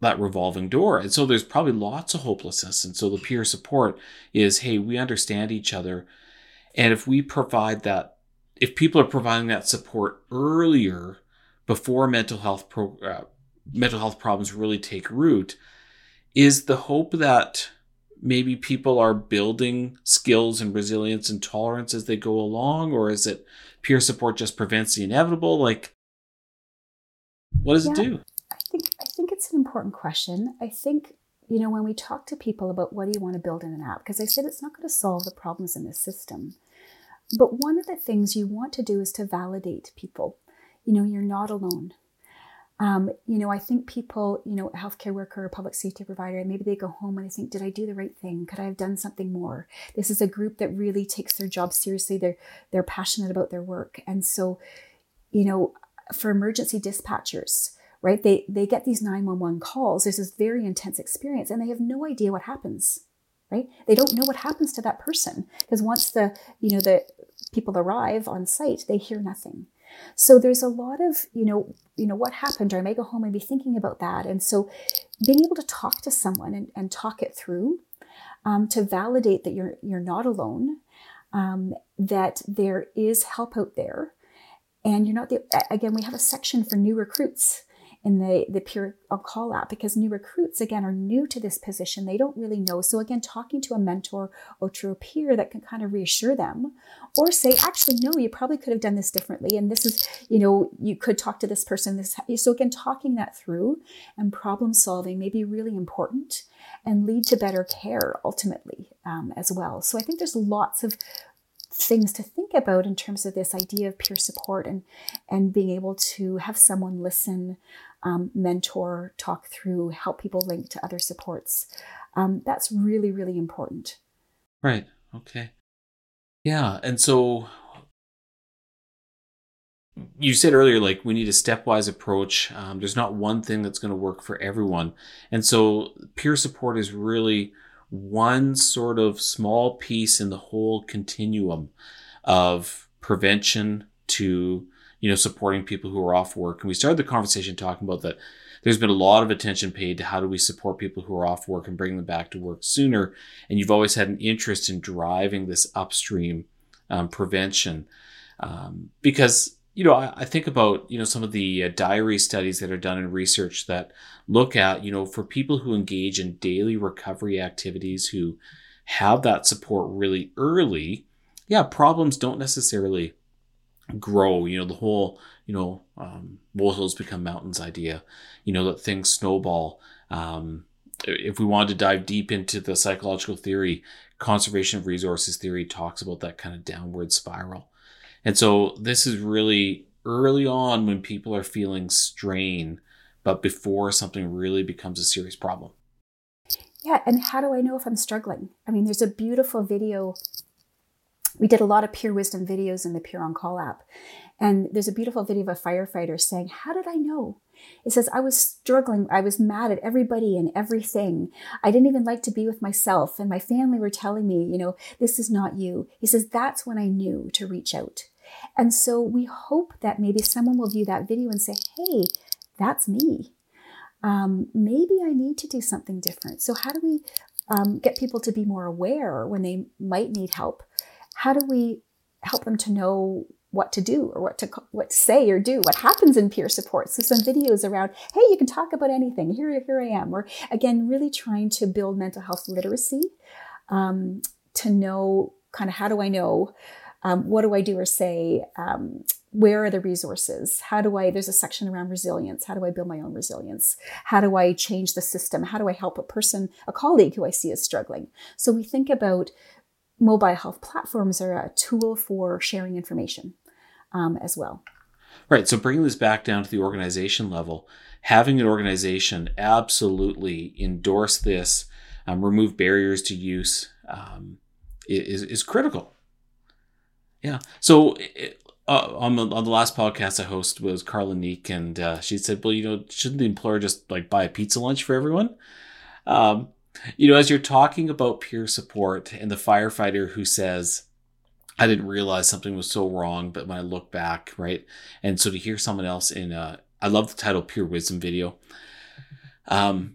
that revolving door. And so there's probably lots of hopelessness. And so the peer support is, hey, we understand each other. And if we provide that, if people are providing that support earlier before mental health pro, uh, mental health problems really take root, is the hope that maybe people are building skills and resilience and tolerance as they go along or is it peer support just prevents the inevitable? Like what does yeah, it do? I think i think it's an important question. I think you know when we talk to people about what do you want to build in an app because i said it's not going to solve the problems in the system but one of the things you want to do is to validate people. You know you're not alone Um, you know, I think people, you know, a healthcare worker or public safety provider, maybe they go home and they think, did I do the right thing? Could I have done something more? This is a group that really takes their job seriously. They're they're passionate about their work. And so, you know, for emergency dispatchers, right, they they get these 911 calls. There's this very intense experience and they have no idea what happens. Right? They don't know what happens to that person because once the, you know, the people arrive on site, they hear nothing. So there's a lot of, you know, you know, what happened, or I may go home and be thinking about that. And so being able to talk to someone and, and talk it through um, to validate that you're you're not alone, um, that there is help out there, and you're not the again, we have a section for new recruits in the, the Peer Call out because new recruits, again, are new to this position. They don't really know. So, again, talking to a mentor or to a peer that can kind of reassure them or say, actually, no, you probably could have done this differently. And this is, you know, you could talk to this person. This, so, again, talking that through and problem solving may be really important and lead to better care ultimately um, as well. So, I think there's lots of things to think about in terms of this idea of peer support and and being able to have someone listen um, mentor, talk through, help people link to other supports. Um, that's really, really important. Right. Okay. Yeah. And so you said earlier, like we need a stepwise approach. Um, there's not one thing that's going to work for everyone. And so peer support is really one sort of small piece in the whole continuum of prevention to you know, supporting people who are off work. And we started the conversation talking about that there's been a lot of attention paid to how do we support people who are off work and bring them back to work sooner. And you've always had an interest in driving this upstream um, prevention um, because you know I, think about you know some of the uh, diary studies that are done in research that look at you know for people who engage in daily recovery activities who have that support really early yeah problems don't necessarily grow you know the whole you know um, molehills become mountains idea. You know that things snowball. Um, if we wanted to dive deep into the psychological theory conservation of resources theory talks about that kind of downward spiral. And so this is really early on when people are feeling strain but before something really becomes a serious problem. Yeah and how do i know if i'm struggling? I mean there's a beautiful video we did a lot of peer wisdom videos in the Peer on Call app. And there's a beautiful video of a firefighter saying, How did I know? It says, I was struggling. I was mad at everybody and everything. I didn't even like to be with myself. And my family were telling me, you know, this is not you. He says, That's when I knew to reach out. And so we hope that maybe someone will view that video and say, Hey, that's me. Um, maybe I need to do something different. So, how do we um, get people to be more aware when they might need help? How do we help them to know what to do or what to what to say or do? What happens in peer support? So some videos around hey you can talk about anything. Here here i am. Or again really trying to build mental health literacy um, to know kind of how do i know um, what do i do or say? Um, where are the resources? How do i there's a section around resilience. How do i build my own resilience? How do i change the system? How do i help a person a colleague who i see is struggling? So we think about mobile health platforms are a tool for sharing information um, as well. Right. So bringing this back down to the organization level, having an organization absolutely endorse this, um, remove barriers to use um, is is critical. Yeah. So it, uh, on the on the last podcast I host was Carla Neek, and uh, she said, "Well, you know, shouldn't the employer just like buy a pizza lunch for everyone?" Um, you know, as you're talking about peer support and the firefighter who says, I didn't realize something was so wrong, but when I look back, right? And so to hear someone else in, uh, I love the title Peer Wisdom video. Um,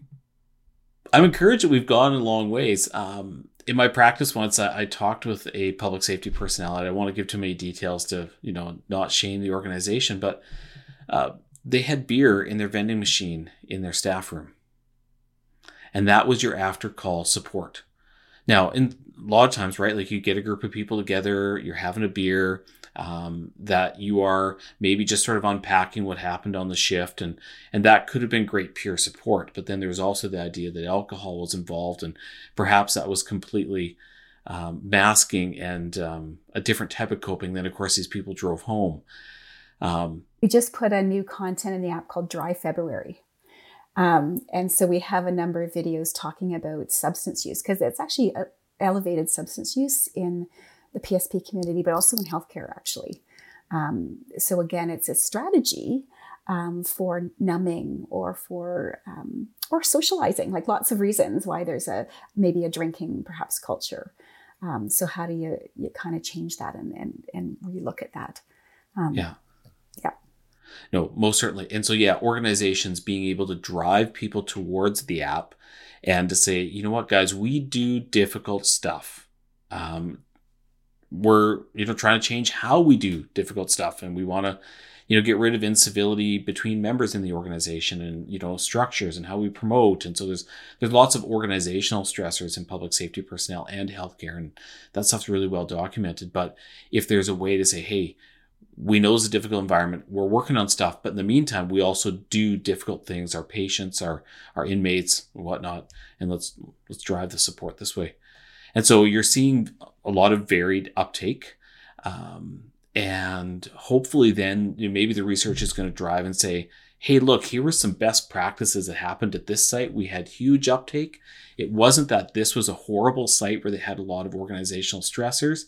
I'm encouraged that we've gone a long ways. Um, in my practice once, I, I, talked with a public safety personnel. I don't want to give too many details to, you know, not shame the organization, but uh, they had beer in their vending machine in their staff room and that was your after call support. Now, in a lot of times, right, like you get a group of people together, you're having a beer, um, that you are maybe just sort of unpacking what happened on the shift, and and that could have been great peer support. But then there was also the idea that alcohol was involved, and perhaps that was completely um, masking and um, a different type of coping. Then, of course, these people drove home. Um, we just put a new content in the app called Dry February. Um, and so we have a number of videos talking about substance use because it's actually elevated substance use in the PSP community, but also in healthcare, actually. Um, so again, it's a strategy um, for numbing or for um, or socializing, like lots of reasons why there's a maybe a drinking perhaps culture. Um, so how do you you kind of change that and and and relook at that? Um, yeah, yeah. No, most certainly. And so yeah, organizations being able to drive people towards the app and to say, you know what, guys, we do difficult stuff. Um, we're you know trying to change how we do difficult stuff, and we want to you know get rid of incivility between members in the organization and you know structures and how we promote and so there's there's lots of organizational stressors in public safety personnel and healthcare and that stuff's really well documented but if there's a way to say hey we know it's a difficult environment we're working on stuff but in the meantime we also do difficult things our patients our our inmates whatnot and let's let's drive the support this way and so you're seeing a lot of varied uptake um, and hopefully, then you know, maybe the research is going to drive and say, hey, look, here were some best practices that happened at this site. We had huge uptake. It wasn't that this was a horrible site where they had a lot of organizational stressors.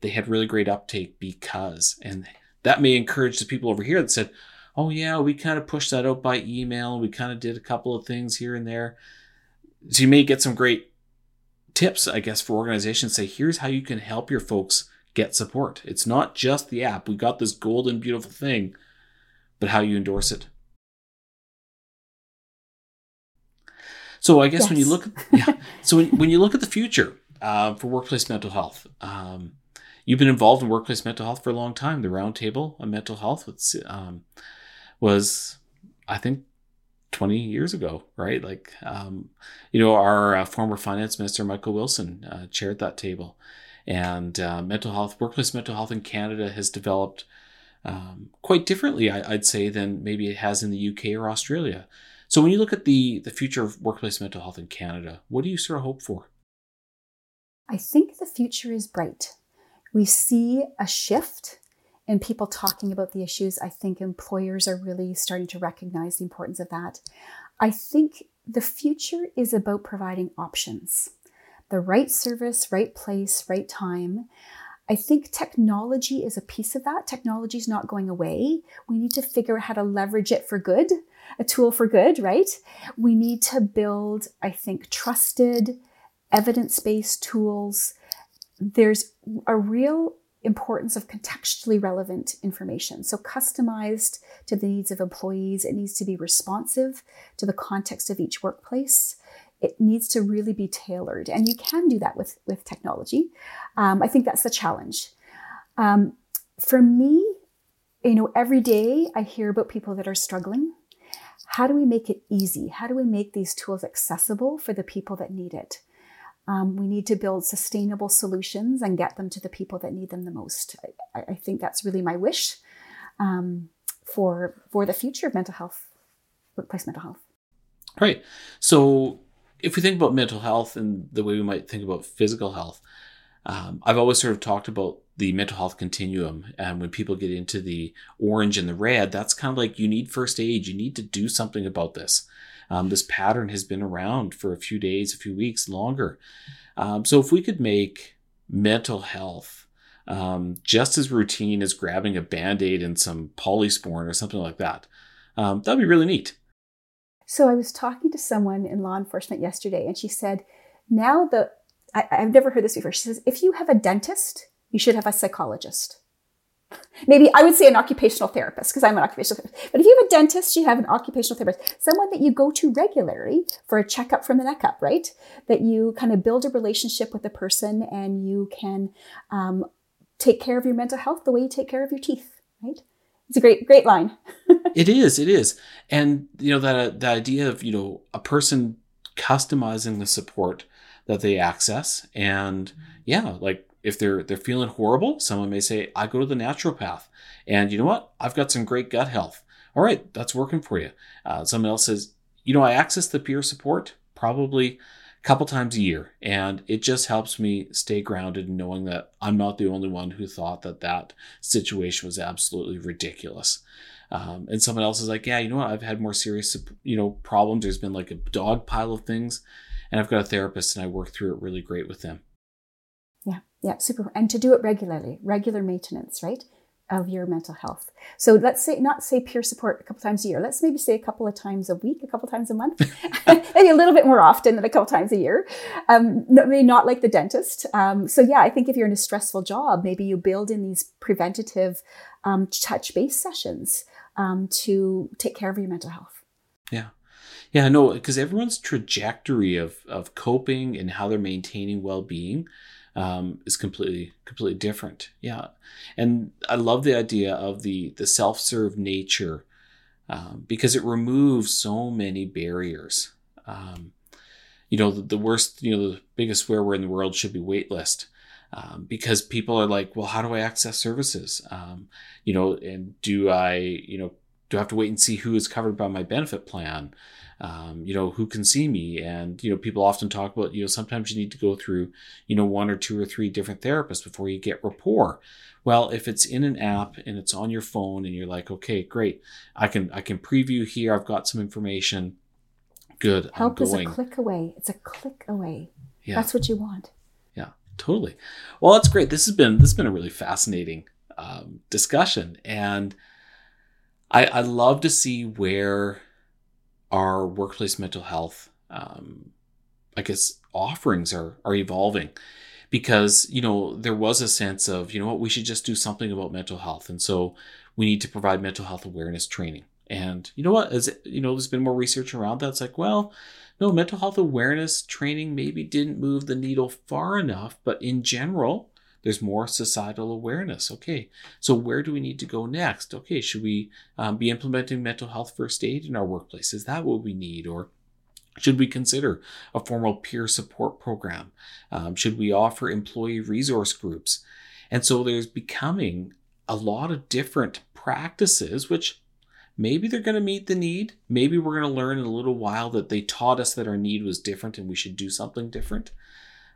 They had really great uptake because, and that may encourage the people over here that said, oh, yeah, we kind of pushed that out by email. We kind of did a couple of things here and there. So you may get some great tips, I guess, for organizations. Say, here's how you can help your folks get support. It's not just the app. We got this golden, beautiful thing, but how you endorse it. So I guess yes. when you look, yeah. So when, when you look at the future uh, for workplace mental health, um, you've been involved in workplace mental health for a long time. The Roundtable on Mental Health was, um, was I think, 20 years ago, right? Like, um, you know, our uh, former finance minister, Michael Wilson, uh, chaired that table. And uh, mental health, workplace mental health in Canada has developed um, quite differently, I, would say, than maybe it has in the UK or Australia. So when you look at the the future of workplace mental health in Canada, what do you sort of hope for? I think the future is bright. We see a shift in people talking about the issues. I think employers are really starting to recognize the importance of that. I think the future is about providing options the right service, right place, right time. I think technology is a piece of that. Technology is not going away. We need to figure out how to leverage it for good, a tool for good, right? We need to build, I think, trusted, evidence based tools. There's a real importance of contextually relevant information. So, customized to the needs of employees, it needs to be responsive to the context of each workplace it needs to really be tailored. And you can do that with, with technology. Um, I think that's the challenge. Um, for me, you know, every day I hear about people that are struggling. How do we make it easy? How do we make these tools accessible for the people that need it? Um, we need to build sustainable solutions and get them to the people that need them the most. I, I think that's really my wish um, for for the future of mental health, workplace mental health. Right. So if we think about mental health and the way we might think about physical health, um, I've always sort of talked about the mental health continuum. And when people get into the orange and the red, that's kind of like you need first aid. You need to do something about this. Um, this pattern has been around for a few days, a few weeks, longer. Um, so if we could make mental health um, just as routine as grabbing a band aid and some polysporin or something like that, um, that'd be really neat. So I was talking to someone in law enforcement yesterday, and she said, now the, I, have never heard this before. She says, if you have a dentist, you should have a psychologist. Maybe I would say an occupational therapist because I'm an occupational therapist. But if you have a dentist, you have an occupational therapist, someone that you go to regularly for a checkup from the neck up, right? That you kind of build a relationship with the person and you can um, take care of your mental health the way you take care of your teeth, right? It's a great, great line. it is. It is. And, you know, that, the idea of, you know, a person customizing the support that they access. And yeah, like if they're, they're feeling horrible, someone may say, I go to the naturopath and you know what? I've got some great gut health. All right. That's working for you. Uh, someone else says, you know, I access the peer support probably a couple times a year. And it just helps me stay grounded knowing that I'm not the only one who thought that that situation was absolutely ridiculous. Um, and someone else is like, yeah, you know what? I've had more serious, you know, problems. There's been like a dog pile of things, and I've got a therapist, and I work through it really great with them. Yeah, yeah, super. And to do it regularly, regular maintenance, right? of your mental health. So let's say not say peer support a couple times a year. Let's maybe say a couple of times a week, a couple times a month, maybe a little bit more often than a couple times a year. Um, maybe not like the dentist. Um, so yeah, I think if you're in a stressful job, maybe you build in these preventative um, touch base sessions um, to take care of your mental health. Yeah. Yeah, no, because everyone's trajectory of, of coping and how they're maintaining well being um, is completely completely different. Yeah, and I love the idea of the the self serve nature um, because it removes so many barriers. Um, you know, the, the, worst, you know, the biggest swear word in the world should be waitlist. Um, because people are like, well, how do I access services? Um, you know, and do I, you know, do I have to wait and see who is covered by my benefit plan? Um, you know, who can see me. And, you know, people often talk about, you know, sometimes you need to go through, you know, one or two or three different therapists before you get rapport. Well, if it's in an app and it's on your phone and you're like, okay, great, I can, I can preview here. I've got some information. Good. Help is a click away. It's a click away. Yeah. That's what you want. Yeah, totally. Well, that's great. This has been, this has been a really fascinating um, discussion. And I, I love to see where our workplace mental health, um, I guess, offerings are are evolving because you know there was a sense of you know what we should just do something about mental health, and so we need to provide mental health awareness training. And you know what? As you know, there's been more research around that. It's like, well, no, mental health awareness training maybe didn't move the needle far enough, but in general, there's more societal awareness. Okay, so where do we need to go next? Okay, should we um, be implementing mental health first aid in our workplace? Is that what we need? Or should we consider a formal peer support program? Um, should we offer employee resource groups? And so there's becoming a lot of different practices, which maybe they're going to meet the need. Maybe we're going to learn in a little while that they taught us that our need was different and we should do something different.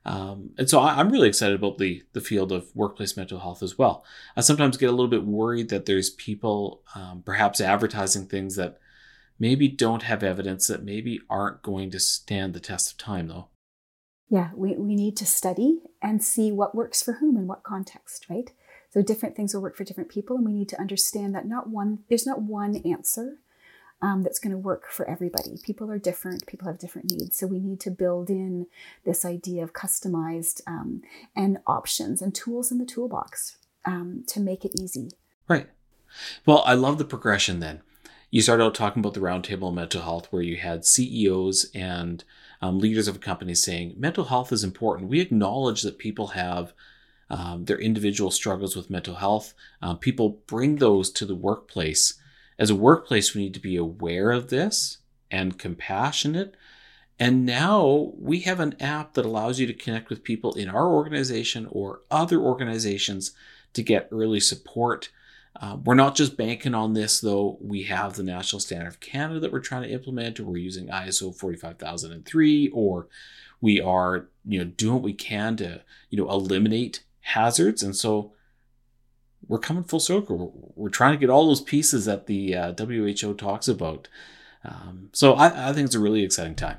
Um, and so I, am really excited about the the field of workplace mental health as well. I sometimes get a little bit worried that there's people um, perhaps advertising things that maybe don't have evidence that maybe aren't going to stand the test of time though. Yeah, we, we need to study and see what works for whom in what context, right? So different things will work for different people, and we need to understand that not one there's not one answer um, that's going to work for everybody. People are different, people have different needs. So we need to build in this idea of customized um, and options and tools in the toolbox um, to make it easy. Right. Well, I love the progression then. You started out talking about the roundtable on mental health, where you had CEOs and um, leaders of companies saying mental health is important. We acknowledge that people have um, their individual struggles with mental health. Um, people bring those to the workplace as a workplace, we need to be aware of this and compassionate. And now we have an app that allows you to connect with people in our organization or other organizations to get early support. Uh, we're not just banking on this, though. We have the National Standard of Canada that we're trying to implement, or we're using ISO 45003, or we are, you know, doing what we can to, you know, eliminate hazards. And so we're coming full circle. We're, we're, trying to get all those pieces that the uh, WHO talks about. Um, so I, I think it's a really exciting time.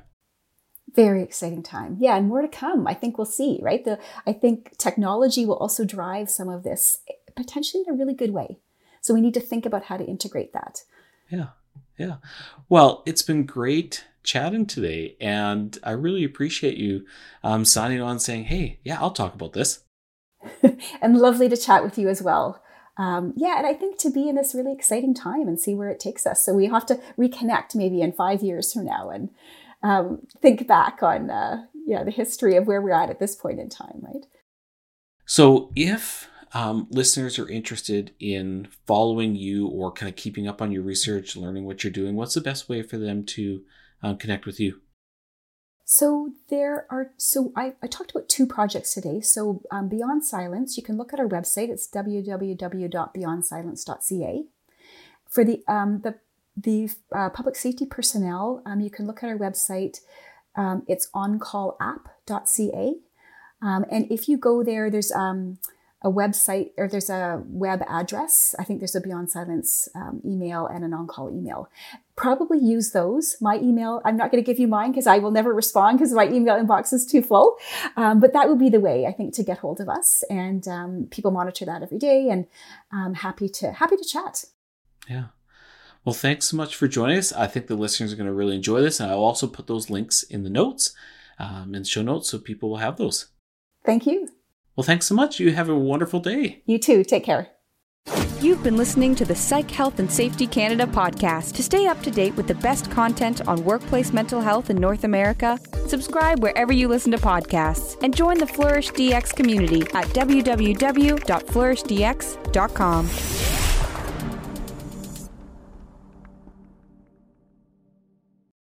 Very exciting time. Yeah, and more to come. I think we'll see, right? The I think technology will also drive some of this potentially in a really good way. So we need to think about how to integrate that. Yeah. Yeah. Well, it's been great chatting today, and I really appreciate you um, signing on saying, hey, yeah, I'll talk about this. and lovely to chat with you as well. Um, yeah, and I think to be in this really exciting time and see where it takes us. So we have to reconnect maybe in five years from now and um, think back on uh, yeah the history of where we're at at this point in time, right? So if um, listeners are interested in following you or kind of keeping up on your research, learning what you're doing, what's the best way for them to um, connect with you? So there are, so I, I talked about two projects today. So um, Beyond Silence, you can look at our website. It's www.beyondsilence.ca. For the, um, the, the uh, public safety personnel, um, you can look at our website. Um, it's oncallapp.ca. Um, and if you go there, there's um, a website or there's a web address. I think there's a Beyond Silence um, email and an on call email. Probably use those. My email, I'm not going to give you mine because I will never respond because my email inbox is too full. Um, but that would be the way I think to get hold of us. And um, people monitor that every day and um, happy to happy to chat. Yeah. Well, thanks so much for joining us. I think the listeners are going to really enjoy this. And I'll also put those links in the notes, um, in show notes, so people will have those. Thank you. Well, thanks so much. You have a wonderful day. You too. Take care. You've been listening to the Psych Health and Safety Canada podcast. To stay up to date with the best content on workplace mental health in North America, subscribe wherever you listen to podcasts and join the Flourish DX community at www.flourishdx.com.